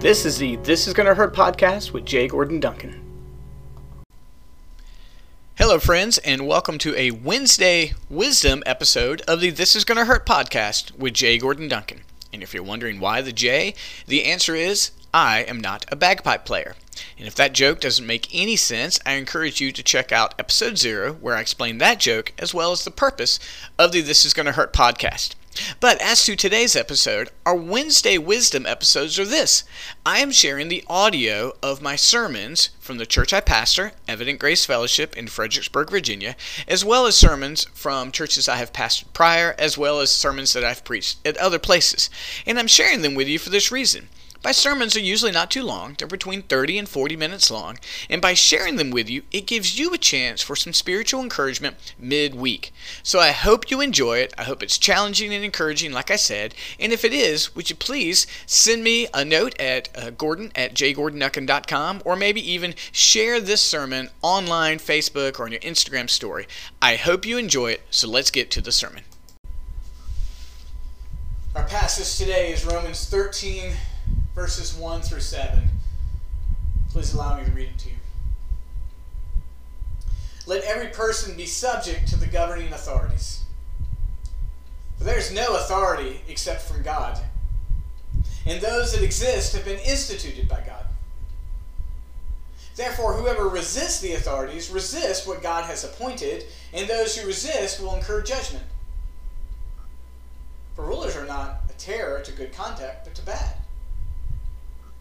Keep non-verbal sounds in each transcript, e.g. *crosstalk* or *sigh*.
This is the This Is Gonna Hurt podcast with Jay Gordon Duncan. Hello, friends, and welcome to a Wednesday Wisdom episode of the This Is Gonna Hurt podcast with Jay Gordon Duncan. And if you're wondering why the J, the answer is I am not a bagpipe player. And if that joke doesn't make any sense, I encourage you to check out episode zero, where I explain that joke as well as the purpose of the This Is Gonna Hurt podcast. But as to today's episode, our Wednesday Wisdom episodes are this I am sharing the audio of my sermons from the church I pastor, Evident Grace Fellowship in Fredericksburg, Virginia, as well as sermons from churches I have pastored prior, as well as sermons that I've preached at other places. And I'm sharing them with you for this reason. My sermons are usually not too long, they're between 30 and 40 minutes long, and by sharing them with you, it gives you a chance for some spiritual encouragement midweek. So I hope you enjoy it. I hope it's challenging and encouraging, like I said, and if it is, would you please send me a note at uh, gordon at jgordonduncan.com or maybe even share this sermon online, Facebook, or on your Instagram story. I hope you enjoy it, so let's get to the sermon. Our passage today is Romans 13 verses 1 through 7. Please allow me to read it to you. Let every person be subject to the governing authorities. For there is no authority except from God, and those that exist have been instituted by God. Therefore, whoever resists the authorities resists what God has appointed, and those who resist will incur judgment. For rulers are not a terror to good conduct, but to bad.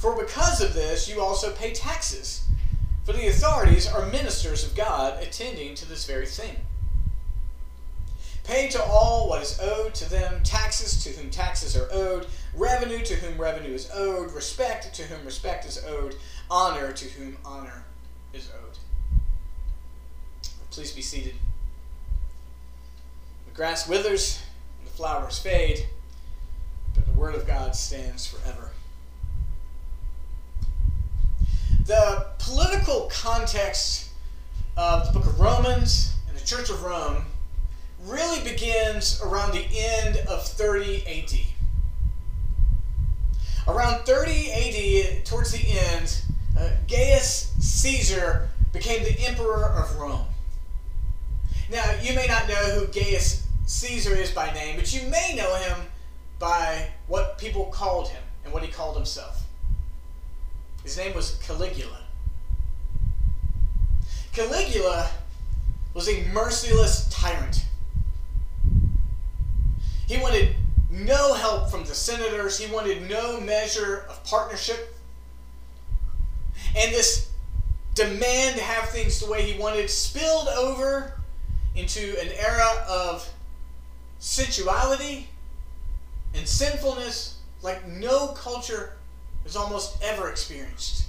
For because of this, you also pay taxes. For the authorities are ministers of God, attending to this very thing. Pay to all what is owed to them, taxes to whom taxes are owed, revenue to whom revenue is owed, respect to whom respect is owed, honor to whom honor is owed. Please be seated. The grass withers and the flowers fade, but the word of God stands forever. The political context of the book of Romans and the Church of Rome really begins around the end of 30 AD. Around 30 AD, towards the end, uh, Gaius Caesar became the emperor of Rome. Now, you may not know who Gaius Caesar is by name, but you may know him by what people called him and what he called himself. His name was Caligula. Caligula was a merciless tyrant. He wanted no help from the senators, he wanted no measure of partnership. And this demand to have things the way he wanted spilled over into an era of sensuality and sinfulness like no culture has almost ever experienced.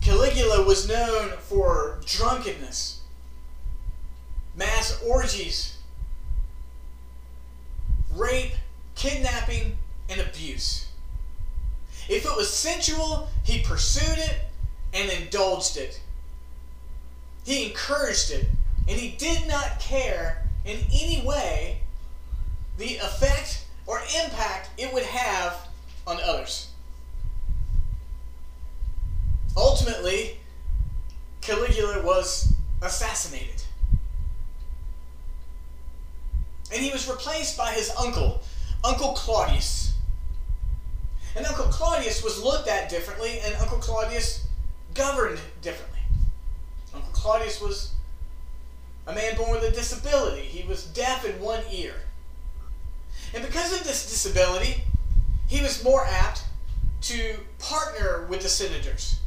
Caligula was known for drunkenness, mass orgies, rape, kidnapping, and abuse. If it was sensual, he pursued it and indulged it. He encouraged it, and he did not care in any way the effect or impact it would have on others. Ultimately, Caligula was assassinated. And he was replaced by his uncle, Uncle Claudius. And Uncle Claudius was looked at differently, and Uncle Claudius governed differently. Uncle Claudius was a man born with a disability. He was deaf in one ear. And because of this disability, he was more apt to partner with the senators.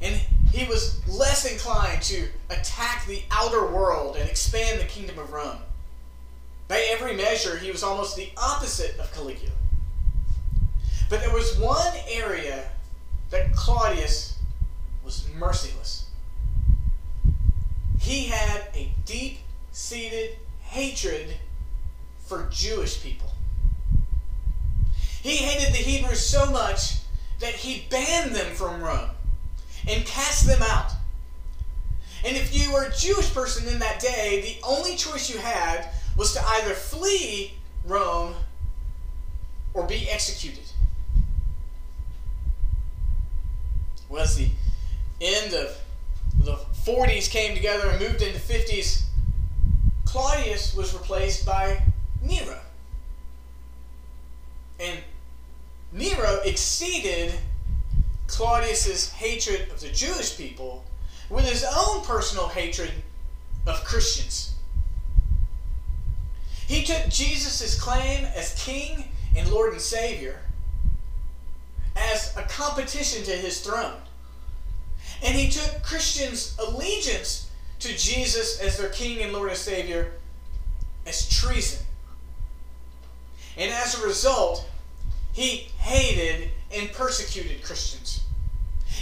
And he was less inclined to attack the outer world and expand the kingdom of Rome. By every measure, he was almost the opposite of Caligula. But there was one area that Claudius was merciless. He had a deep seated hatred for Jewish people. He hated the Hebrews so much that he banned them from Rome and cast them out. And if you were a Jewish person in that day, the only choice you had was to either flee Rome or be executed. Well, the end of the 40s came together and moved into 50s, Claudius was replaced by Nero. And Nero exceeded Claudius's hatred of the Jewish people with his own personal hatred of Christians. He took Jesus' claim as king and Lord and Savior as a competition to his throne. And he took Christians' allegiance to Jesus as their king and Lord and Savior as treason. And as a result, he hated and persecuted Christians.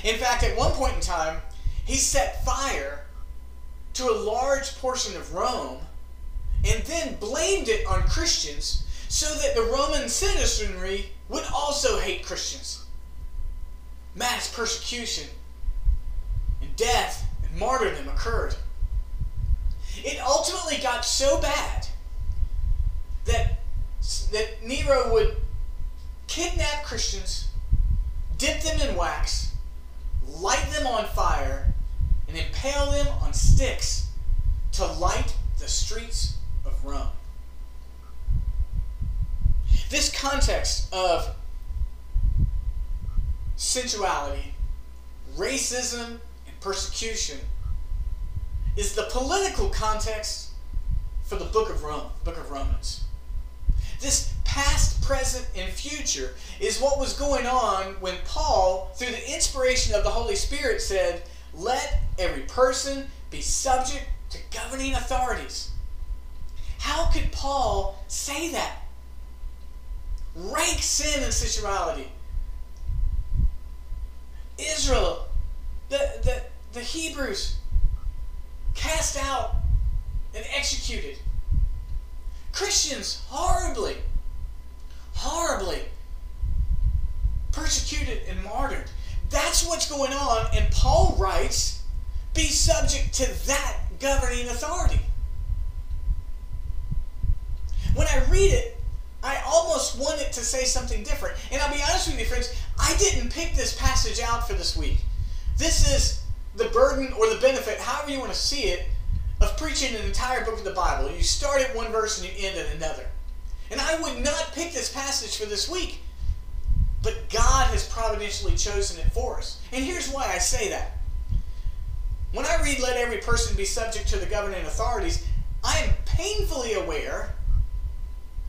In fact, at one point in time, he set fire to a large portion of Rome and then blamed it on Christians so that the Roman citizenry would also hate Christians. Mass persecution and death and martyrdom occurred. It ultimately got so bad that, that Nero would kidnap Christians, dip them in wax, light them on fire, and impale them on sticks to light the streets of Rome. This context of sensuality, racism, and persecution is the political context for the book of Rome, book of Romans. This past, present, and future is what was going on when Paul, through the inspiration of the Holy Spirit, said, Let every person be subject to governing authorities. How could Paul say that? Rank sin and sensuality. Israel, the, the, the Hebrews, cast out and executed. Christians horribly, horribly persecuted and martyred. That's what's going on, and Paul writes, be subject to that governing authority. When I read it, I almost want it to say something different. And I'll be honest with you, friends, I didn't pick this passage out for this week. This is the burden or the benefit, however you want to see it, of preaching an entire book of the Bible. You start at one verse and you end at another. And I would not pick this passage for this week. But God has providentially chosen it for us. And here's why I say that. When I read, let every person be subject to the governing authorities, I am painfully aware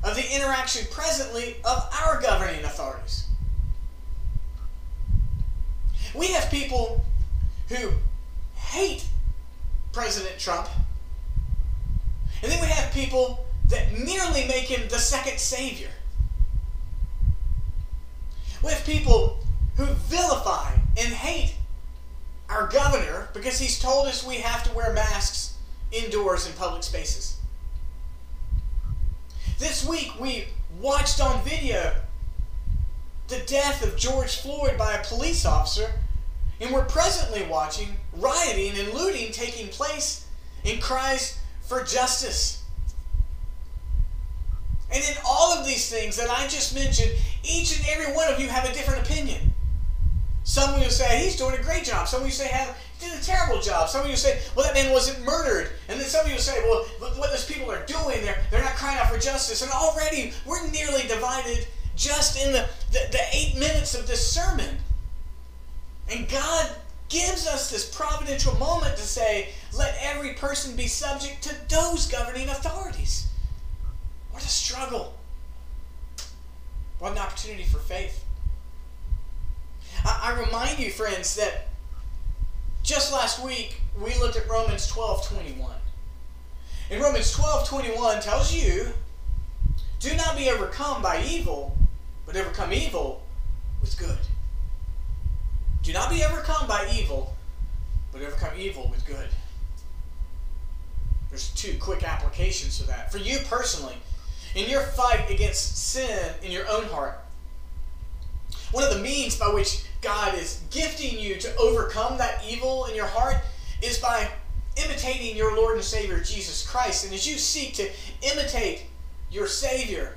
of the interaction presently of our governing authorities. We have people who hate President Trump, and then we have people that nearly make him the second savior. We have people who vilify and hate our governor because he's told us we have to wear masks indoors in public spaces. This week we watched on video the death of George Floyd by a police officer, and we're presently watching rioting and looting taking place in cries for justice. And in all of these things that I just mentioned, each and every one of you have a different opinion. Some of you say he's doing a great job. Some of you say he did a terrible job. Some of you say, well, that man wasn't murdered. And then some of you say, well, what those people are doing, they're, they're not crying out for justice. And already we're nearly divided just in the, the, the eight minutes of this sermon. And God gives us this providential moment to say, let every person be subject to those governing authorities. What a struggle. What an opportunity for faith. I, I remind you, friends, that just last week we looked at Romans 12 21. And Romans 12 21 tells you, do not be overcome by evil, but overcome evil with good. Do not be overcome by evil, but overcome evil with good. There's two quick applications to that. For you personally, in your fight against sin in your own heart, one of the means by which God is gifting you to overcome that evil in your heart is by imitating your Lord and Savior Jesus Christ. And as you seek to imitate your Savior,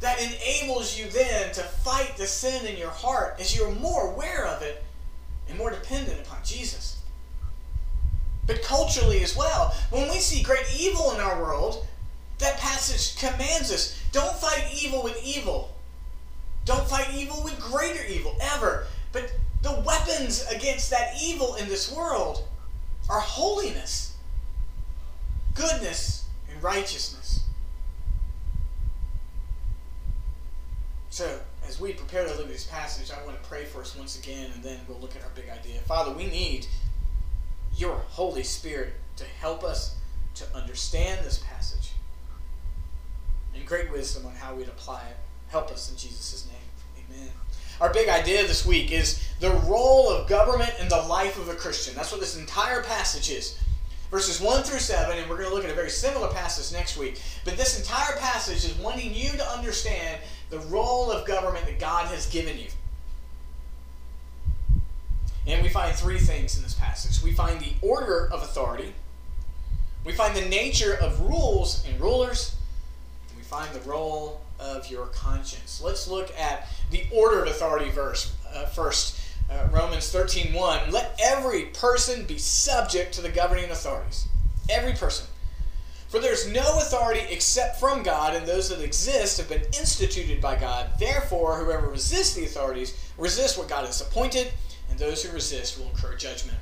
that enables you then to fight the sin in your heart as you're more aware of it and more dependent upon Jesus. But culturally as well, when we see great evil in our world, that passage commands us don't fight evil with evil. Don't fight evil with greater evil, ever. But the weapons against that evil in this world are holiness, goodness, and righteousness. So, as we prepare to look at this passage, I want to pray for us once again, and then we'll look at our big idea. Father, we need your Holy Spirit to help us to understand this passage great wisdom on how we'd apply it. Help us in Jesus' name. Amen. Our big idea this week is the role of government in the life of a Christian. That's what this entire passage is. Verses 1 through 7, and we're going to look at a very similar passage next week. But this entire passage is wanting you to understand the role of government that God has given you. And we find three things in this passage we find the order of authority, we find the nature of rules and rulers, find the role of your conscience. Let's look at the order of authority verse uh, first. Uh, Romans 13:1 Let every person be subject to the governing authorities. Every person. For there's no authority except from God, and those that exist have been instituted by God. Therefore, whoever resists the authorities resists what God has appointed, and those who resist will incur judgment.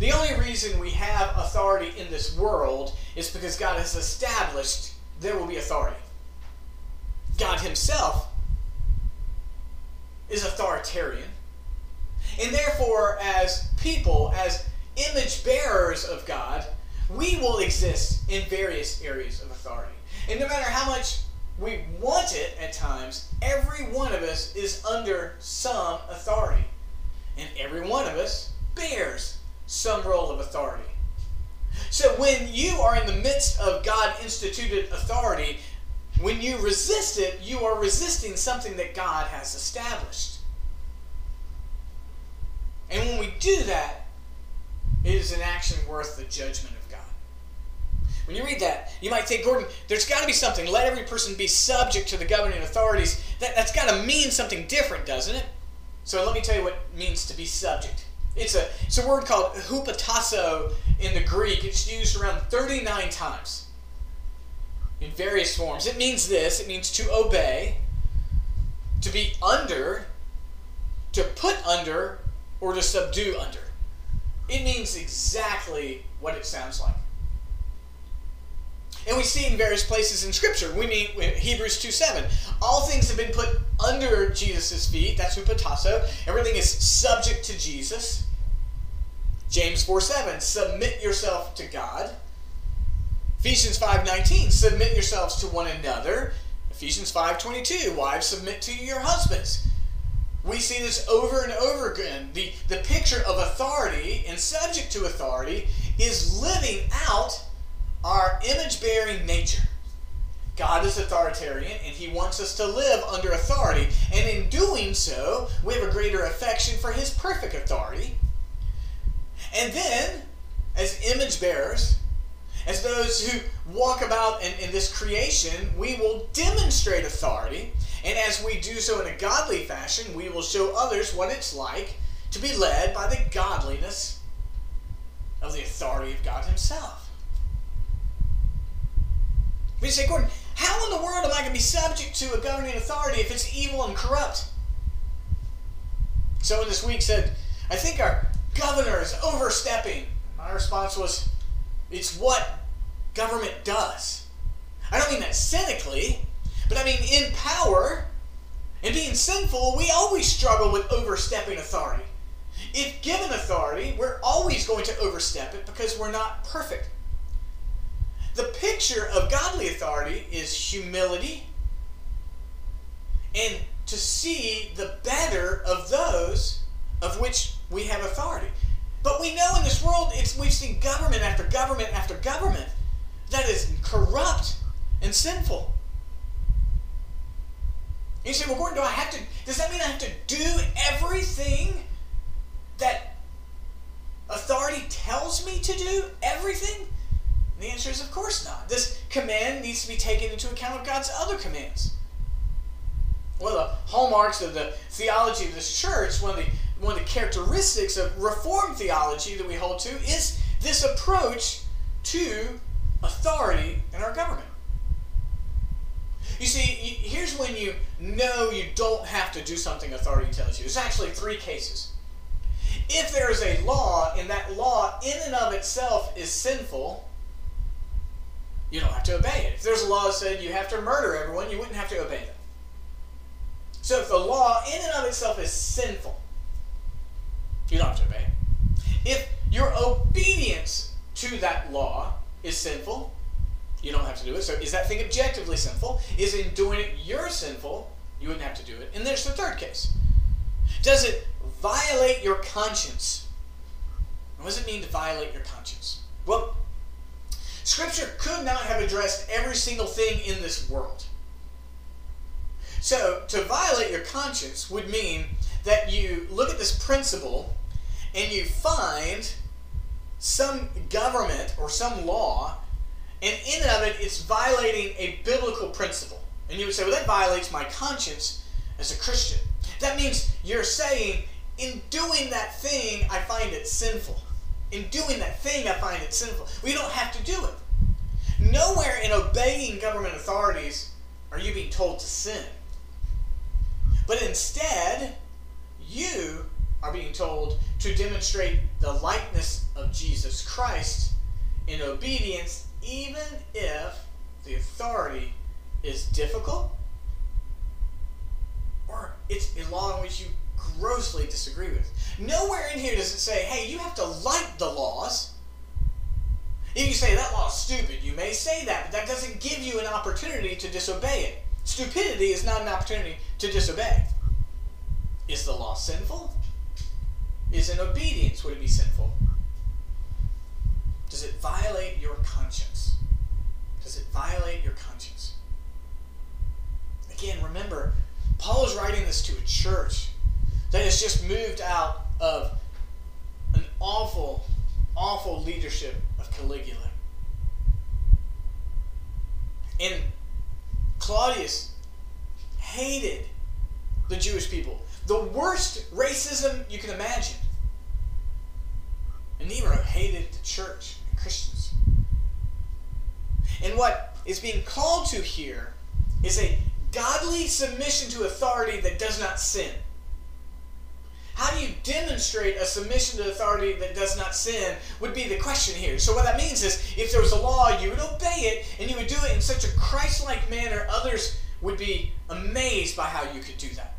The only reason we have authority in this world is because God has established there will be authority. God Himself is authoritarian. And therefore, as people, as image bearers of God, we will exist in various areas of authority. And no matter how much we want it at times, every one of us is under some authority. And every one of us bears some role of authority. So when you are in the midst of God instituted authority, when you resist it, you are resisting something that God has established. And when we do that, it is an action worth the judgment of God. When you read that, you might think, Gordon, there's got to be something. Let every person be subject to the governing authorities. That, that's got to mean something different, doesn't it? So let me tell you what it means to be subject. It's a, it's a word called hupotasso in the Greek. It's used around 39 times in various forms. It means this it means to obey, to be under, to put under, or to subdue under. It means exactly what it sounds like. And we see in various places in Scripture. We mean uh, Hebrews 2 7. All things have been put under Jesus' feet. That's hupotasso. Everything is subject to Jesus. James 4 7. Submit yourself to God. Ephesians 5:19 submit yourselves to one another. Ephesians 5:22 wives submit to your husbands. We see this over and over again. The, the picture of authority and subject to authority is living out our image bearing nature. God is authoritarian and he wants us to live under authority. And in doing so, we have a greater affection for his perfect authority. And then, as image bearers, as those who walk about in, in this creation, we will demonstrate authority. And as we do so in a godly fashion, we will show others what it's like to be led by the godliness of the authority of God Himself. We say, Gordon, how in the world am I going to be subject to a governing authority if it's evil and corrupt? Someone this week said, I think our governor is overstepping. My response was, it's what government does. I don't mean that cynically, but I mean in power and being sinful, we always struggle with overstepping authority. If given authority, we're always going to overstep it because we're not perfect. The picture of godly authority is humility and to see the better of those of which we have authority. But we know in this world, it's, we've seen government after government after government that is corrupt and sinful. You say, well, Gordon, do I have to, does that mean I have to do everything that authority tells me to do? Everything? And the answer is, of course not. This command needs to be taken into account of God's other commands. One of the hallmarks of the theology of this church, one of the one of the characteristics of Reformed theology that we hold to is this approach to authority in our government. You see, here's when you know you don't have to do something authority tells you. There's actually three cases. If there is a law and that law in and of itself is sinful, you don't have to obey it. If there's a law that said you have to murder everyone, you wouldn't have to obey it. So if the law in and of itself is sinful, you don't have to obey it. If your obedience to that law is sinful, you don't have to do it. So is that thing objectively sinful? Is in doing it you're sinful? You wouldn't have to do it. And there's the third case. Does it violate your conscience? What does it mean to violate your conscience? Well, Scripture could not have addressed every single thing in this world. So, to violate your conscience would mean that you look at this principle and you find some government or some law, and in and of it, it's violating a biblical principle. And you would say, well, that violates my conscience as a Christian. That means you're saying, in doing that thing, I find it sinful. In doing that thing, I find it sinful. We don't have to do it. Nowhere in obeying government authorities are you being told to sin. But instead, you are being told to demonstrate the likeness of Jesus Christ in obedience, even if the authority is difficult or it's a law which you grossly disagree with. Nowhere in here does it say, hey, you have to like the laws. If you say that law is stupid, you may say that, but that doesn't give you an opportunity to disobey it. Stupidity is not an opportunity to disobey. Is the law sinful? Is an obedience would it be sinful? Does it violate your conscience? Does it violate your conscience? Again, remember, Paul is writing this to a church that has just moved out of an awful, awful leadership of Caligula. And Claudius hated the Jewish people the worst racism you can imagine. And Nero hated the church and Christians. And what is being called to here is a godly submission to authority that does not sin. How do you demonstrate a submission to authority that does not sin would be the question here. So what that means is if there was a law, you would obey it and you would do it in such a Christ-like manner others would be amazed by how you could do that.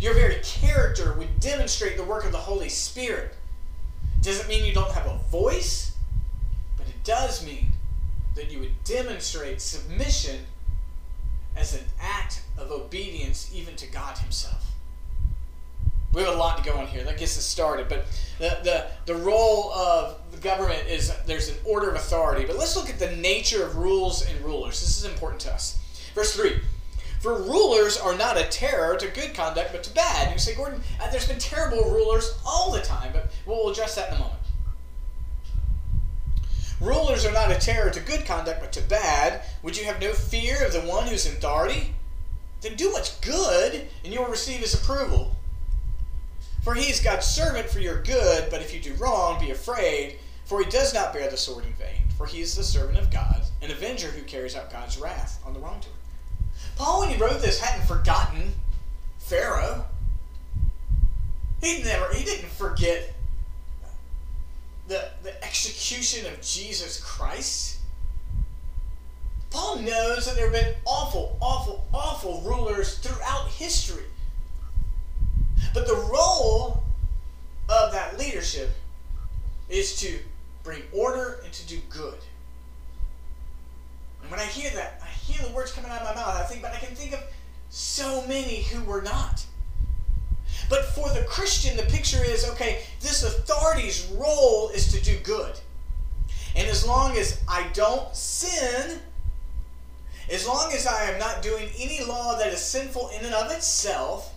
Your very character would demonstrate the work of the Holy Spirit. Doesn't mean you don't have a voice, but it does mean that you would demonstrate submission as an act of obedience even to God Himself. We have a lot to go on here. That gets us started. But the, the, the role of the government is there's an order of authority. But let's look at the nature of rules and rulers. This is important to us. Verse 3 for rulers are not a terror to good conduct, but to bad. You say, Gordon, uh, there's been terrible rulers all the time, but we'll address that in a moment. Rulers are not a terror to good conduct, but to bad. Would you have no fear of the one who's in authority? Then do what's good, and you will receive his approval. For he is God's servant for your good, but if you do wrong, be afraid, for he does not bear the sword in vain. For he is the servant of God, an avenger who carries out God's wrath on the wrongdoer. Paul, when he wrote this, hadn't forgotten Pharaoh. He never, he didn't forget the, the execution of Jesus Christ. Paul knows that there have been awful, awful, awful rulers throughout history. But the role of that leadership is to bring order and to do good. And when I hear that, hear the words coming out of my mouth. I think, but I can think of so many who were not. But for the Christian, the picture is okay, this authority's role is to do good. And as long as I don't sin, as long as I am not doing any law that is sinful in and of itself,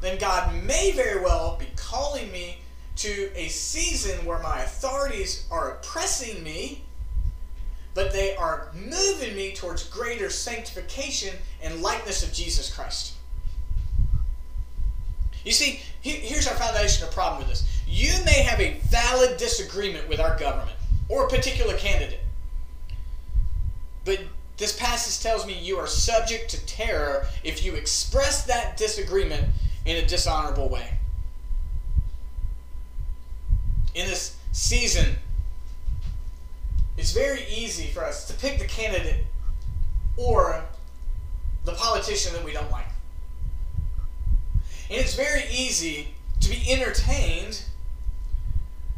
then God may very well be calling me to a season where my authorities are oppressing me, but they are moving me towards greater sanctification and likeness of Jesus Christ. You see, here's our foundational problem with this. You may have a valid disagreement with our government or a particular candidate, but this passage tells me you are subject to terror if you express that disagreement in a dishonorable way. In this season, it's very easy for us to pick the candidate or the politician that we don't like. And it's very easy to be entertained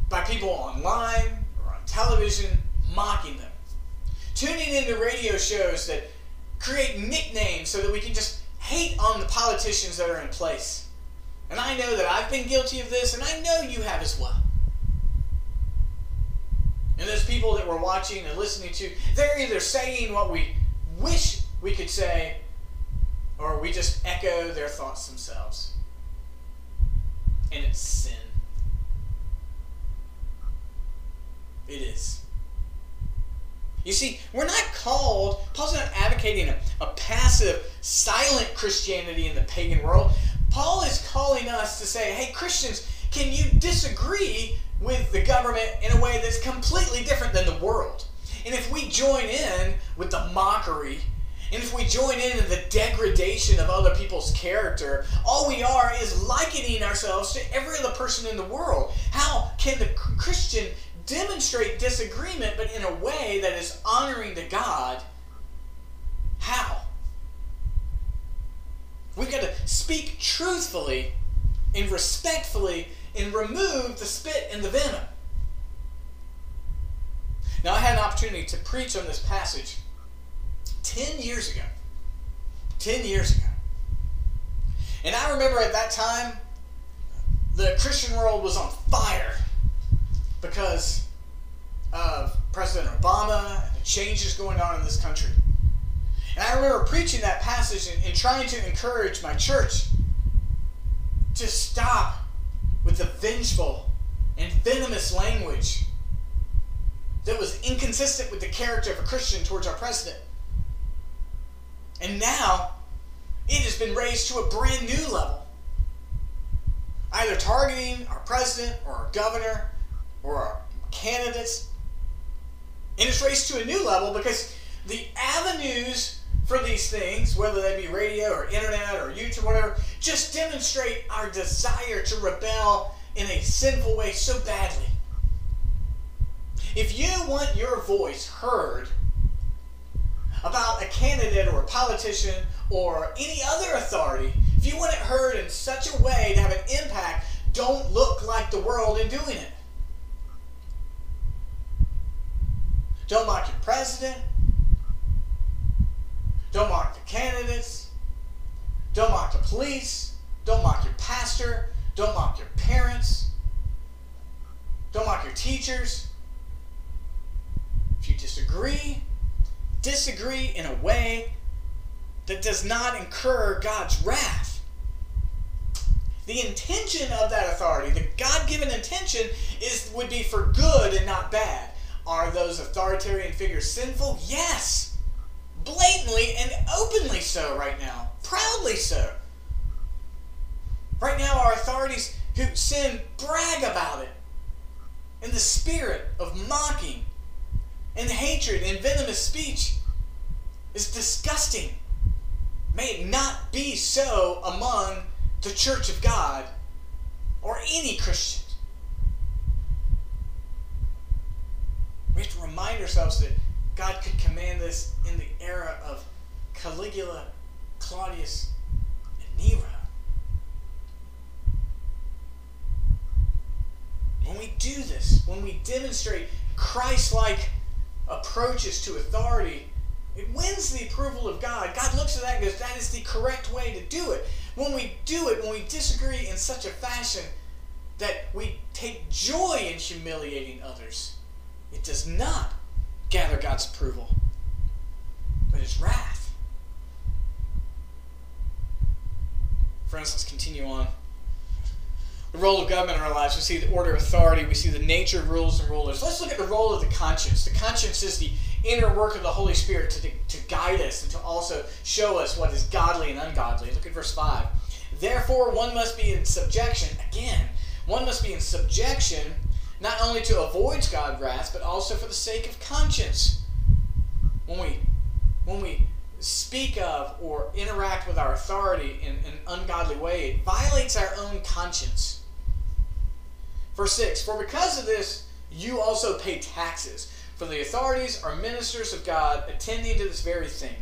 by people online or on television mocking them tuning into radio shows that create nicknames so that we can just hate on the politicians that are in place. And I know that I've been guilty of this, and I know you have as well. And those people that we're watching and listening to, they're either saying what we wish we could say, or we just echo their thoughts themselves. And it's sin. It is. You see, we're not called, Paul's not advocating a, a passive, silent Christianity in the pagan world. Paul is calling us to say, hey, Christians, can you disagree with the government in a way that's completely different than the world? And if we join in with the mockery, and if we join in in the degradation of other people's character, all we are is likening ourselves to every other person in the world. How can the Christian demonstrate disagreement, but in a way that is honoring to God. How? We've got to speak truthfully and respectfully and remove the spit and the venom. Now, I had an opportunity to preach on this passage 10 years ago. 10 years ago. And I remember at that time, the Christian world was on fire because of President Obama and the changes going on in this country. And I remember preaching that passage and, and trying to encourage my church to stop with the vengeful and venomous language that was inconsistent with the character of a Christian towards our president. And now it has been raised to a brand new level. Either targeting our president or our governor or our candidates. And it's raised to a new level because the avenues for these things, whether they be radio or internet or YouTube, whatever, just demonstrate our desire to rebel in a sinful way so badly. If you want your voice heard about a candidate or a politician or any other authority, if you want it heard in such a way to have an impact, don't look like the world in doing it. Don't mock your president. Don't mock the candidates. Don't mock the police. Don't mock your pastor. Don't mock your parents. Don't mock your teachers. If you disagree, disagree in a way that does not incur God's wrath. The intention of that authority, the God given intention, is would be for good and not bad. Are those authoritarian figures sinful? Yes. Blatantly and openly so right now. Proudly so. Right now, our authorities who sin brag about it. In the spirit of mocking and hatred and venomous speech is disgusting. May it not be so among the church of God or any Christian. We have to remind ourselves that God could command this in the era of Caligula, Claudius, and Nero. When we do this, when we demonstrate Christ like approaches to authority, it wins the approval of God. God looks at that and goes, That is the correct way to do it. when we do it, when we disagree in such a fashion that we take joy in humiliating others, it does not gather God's approval, but His wrath. Friends, let's continue on. The role of government in our lives. We see the order of authority. We see the nature of rules and rulers. Let's look at the role of the conscience. The conscience is the inner work of the Holy Spirit to, to guide us and to also show us what is godly and ungodly. Look at verse 5. Therefore, one must be in subjection. Again, one must be in subjection not only to avoid God's wrath, but also for the sake of conscience. When we, when we speak of or interact with our authority in, an ungodly way, it violates our own conscience. Verse 6 For because of this, you also pay taxes. For the authorities are ministers of God, attending to this very thing.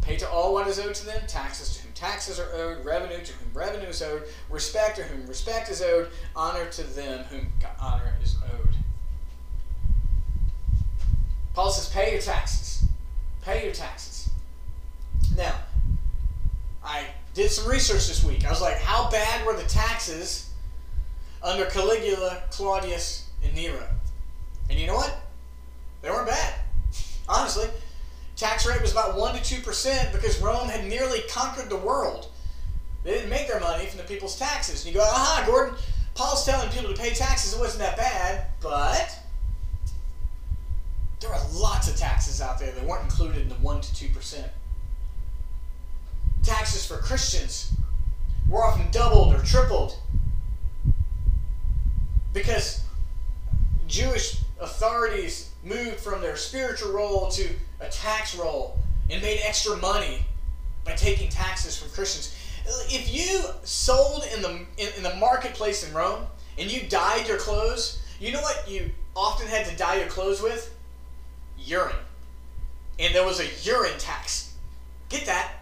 Pay to all what is owed to them, taxes to taxes are owed, revenue to whom revenue is owed, respect to whom respect is owed, honor to them whom honor is owed. Paul says, pay your taxes. Pay your taxes. Now, I did some research this week. I was like, how bad were the taxes under Caligula, Claudius, and Nero? And you know what? They weren't bad. Honestly, tax rate was about 1 to 2% because Rome had nearly conquered the world. They didn't make their money from the people's taxes. And you go, aha, Gordon, Paul's telling people to pay taxes. It wasn't that bad, but there are lots of taxes out there that weren't included in the 1 to 2%. Taxes for Christians were often doubled or tripled because Jewish authorities moved from their spiritual role to a tax roll and made extra money by taking taxes from Christians. If you sold in the in, in, the marketplace in Rome and you dyed your clothes, you know what you often had to dye your clothes with? Urine. And there was a urine tax. Get that?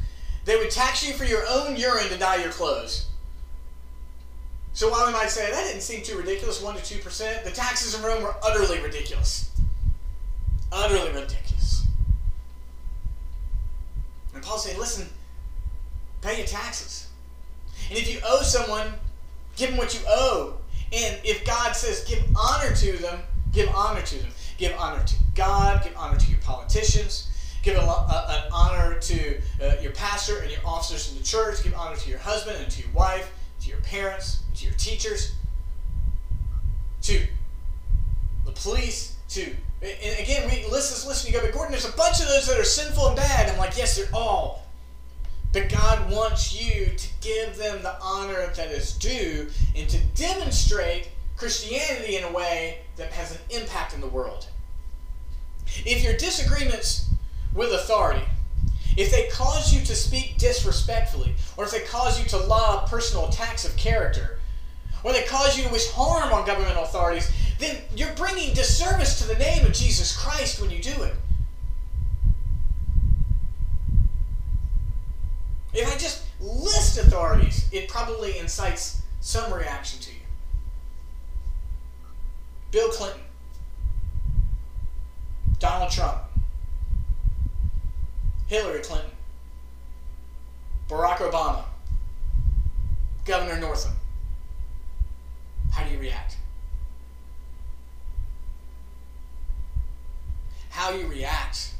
*laughs* they would tax you for your own urine to dye your clothes. So while we might say that didn't seem too ridiculous, 1 to 2%, the taxes in Rome were utterly ridiculous. Utterly ridiculous. And Paul's saying, listen, pay your taxes. And if you owe someone, give them what you owe. And if God says give honor to them, give honor to them. Give honor to God, give honor to your politicians, give an honor to uh, your pastor and your officers in the church, give honor to your husband and to your wife, to your parents, to your teachers, to the police, to and again we listen, listen, you go, but Gordon, there's a bunch of those that are sinful and bad. I'm like, yes, they're all. But God wants you to give them the honor that is due and to demonstrate Christianity in a way that has an impact in the world. If your disagreements with authority, if they cause you to speak disrespectfully, or if they cause you to lob personal attacks of character, or they cause you to wish harm on governmental authorities, then you're bringing disservice to the name of Jesus Christ when you do it. If I just list authorities, it probably incites some reaction to you. Bill Clinton, Donald Trump, Hillary Clinton, Barack Obama, Governor Northam. How do you react? How you react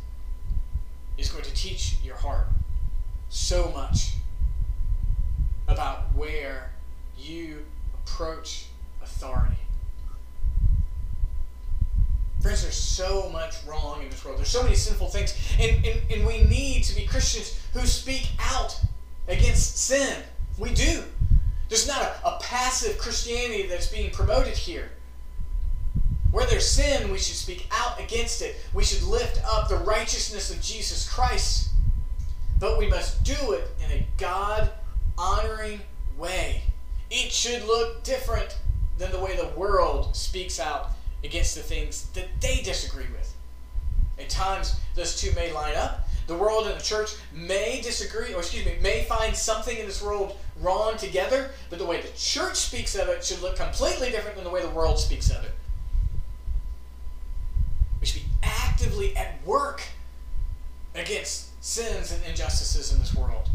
is going to teach your heart so much about where you approach authority. Friends, there's so much wrong in this world. There's so many sinful things. And, and, and we need to be Christians who speak out against sin. We do. There's not a, a passive Christianity that's being promoted here. Where there's sin, we should speak out against it. We should lift up the righteousness of Jesus Christ. But we must do it in a God honoring way. It should look different than the way the world speaks out against the things that they disagree with. At times, those two may line up, the world and the church may disagree, or excuse me, may find something in this world wrong together, but the way the church speaks of it should look completely different than the way the world speaks of it. Actively at work against sins and injustices in this world.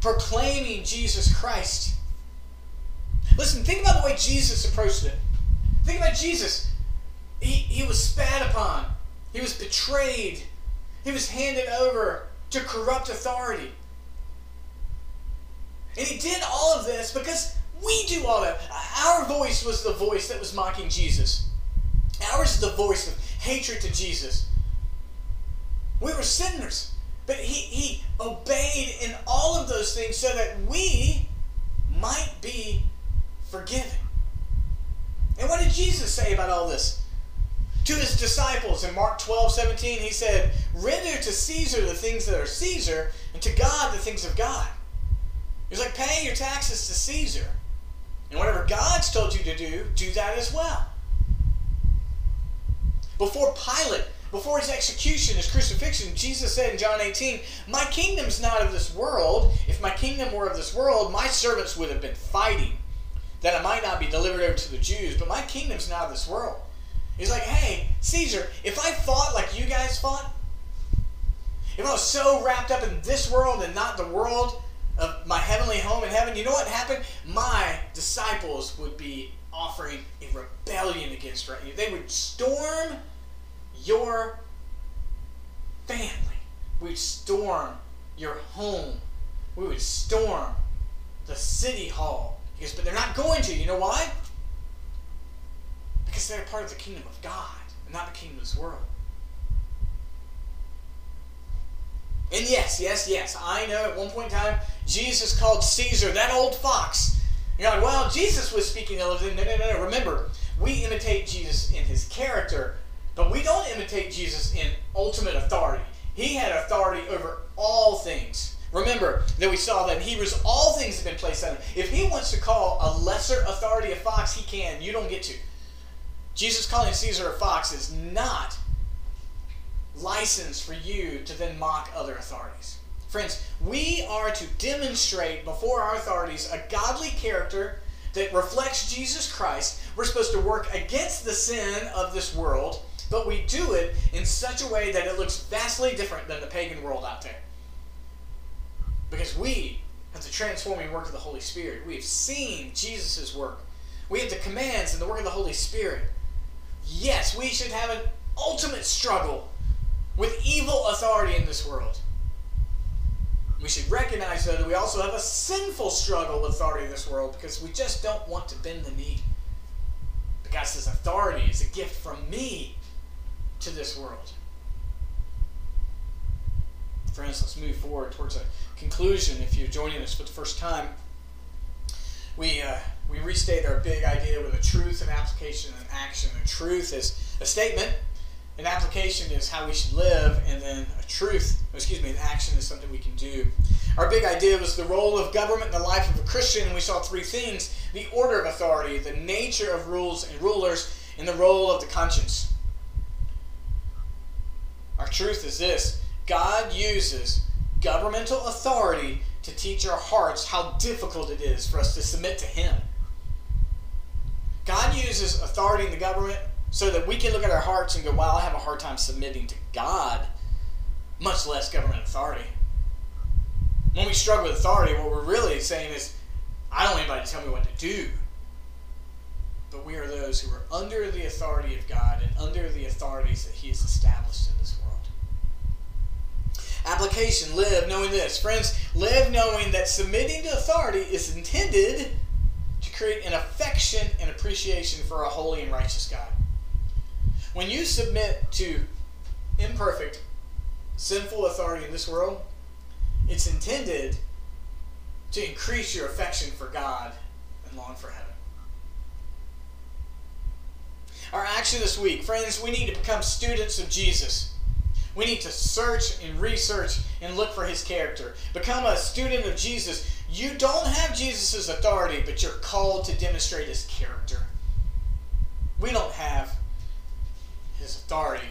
proclaiming Jesus Christ. Listen, think about the way Jesus approached it. Think about Jesus. He, he was spat upon, he was betrayed, he was handed over to corrupt authority. And he did all of this because we do all that. Our voice was the voice that was mocking Jesus. Ours is the voice of hatred to Jesus. We were sinners. But he, he obeyed in all of those things so that we might be forgiven. And what did Jesus say about all this? To his disciples in Mark 12, 17, he said, Render to Caesar the things that are Caesar, and to God the things of God. He's like, pay your taxes to Caesar. And whatever God's told you to do, do that as well. Before Pilate, before his execution, his crucifixion, Jesus said in John 18, My kingdom's not of this world. If my kingdom were of this world, my servants would have been fighting that I might not be delivered over to the Jews, but my kingdom's not of this world. He's like, hey, Caesar, if I fought like you guys fought, if I was so wrapped up in this world and not the world of my heavenly home in heaven, you know what happened? My disciples would be offering a rebellion against you. They would storm your family. We'd storm your home. We would storm the city hall. Goes, but they're not going to. You know why? Because they're part of the kingdom of God and not the kingdom of this world. And yes, yes, yes, I know at one point in time, Jesus called Caesar that old fox. You're like, well, Jesus was speaking it. No, no, no, no. Remember, we imitate Jesus in his character, but we don't imitate Jesus in ultimate authority. He had authority over all things. Remember that we saw that in Hebrews, all things have been placed on him. If he wants to call a lesser authority a fox, he can. You don't get to. Jesus calling Caesar a fox is not license for you to then mock other authorities. Friends, we are to demonstrate before our authorities a godly character that reflects Jesus Christ. We're supposed to work against the sin of this world, but we do it in such a way that it looks vastly different than the pagan world out there. Because we have the transforming work of the Holy Spirit. We have seen Jesus' work. We have the commands and the work of the Holy Spirit. Yes, we should have an ultimate struggle with evil authority in this world. We should recognize, though, that we also have a sinful struggle with authority in this world because we just don't want to bend the knee. But God says authority is a gift from me to this world. Friends, let's move forward towards a conclusion. If you're joining us for the first time, we, uh, we restate our big idea with a truth, an application, and an action. A truth is a statement an application is how we should live, and then a truth, excuse me, an action is something we can do. Our big idea was the role of government in the life of a Christian, and we saw three things the order of authority, the nature of rules and rulers, and the role of the conscience. Our truth is this God uses governmental authority to teach our hearts how difficult it is for us to submit to Him. God uses authority in the government so that we can look at our hearts and go, wow, I have a hard time submitting to God, much less government authority. When we struggle with authority, what we're really saying is, I don't want anybody to tell me what to do. But we are those who are under the authority of God and under the authorities that He has established in this world. Application live knowing this. Friends, live knowing that submitting to authority is intended to create an affection and appreciation for a holy and righteous God. When you submit to imperfect, sinful authority in this world, it's intended to increase your affection for God and long for heaven. Our action this week, friends, we need to become students of Jesus. We need to search and research and look for his character. Become a student of Jesus. You don't have Jesus' authority, but you're called to demonstrate his character. We don't have his authority,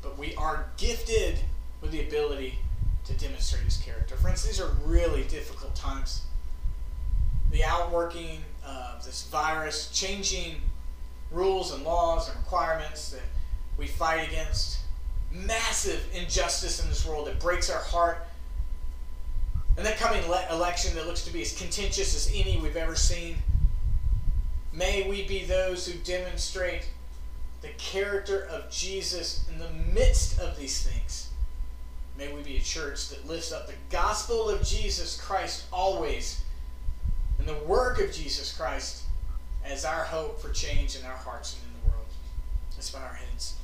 but we are gifted with the ability to demonstrate his character. Friends, these are really difficult times. The outworking of this virus, changing rules and laws and requirements that we fight against, massive injustice in this world that breaks our heart. And that coming le- election that looks to be as contentious as any we've ever seen, may we be those who demonstrate the character of Jesus in the midst of these things. May we be a church that lifts up the gospel of Jesus Christ always and the work of Jesus Christ as our hope for change in our hearts and in the world. Let's bow our heads.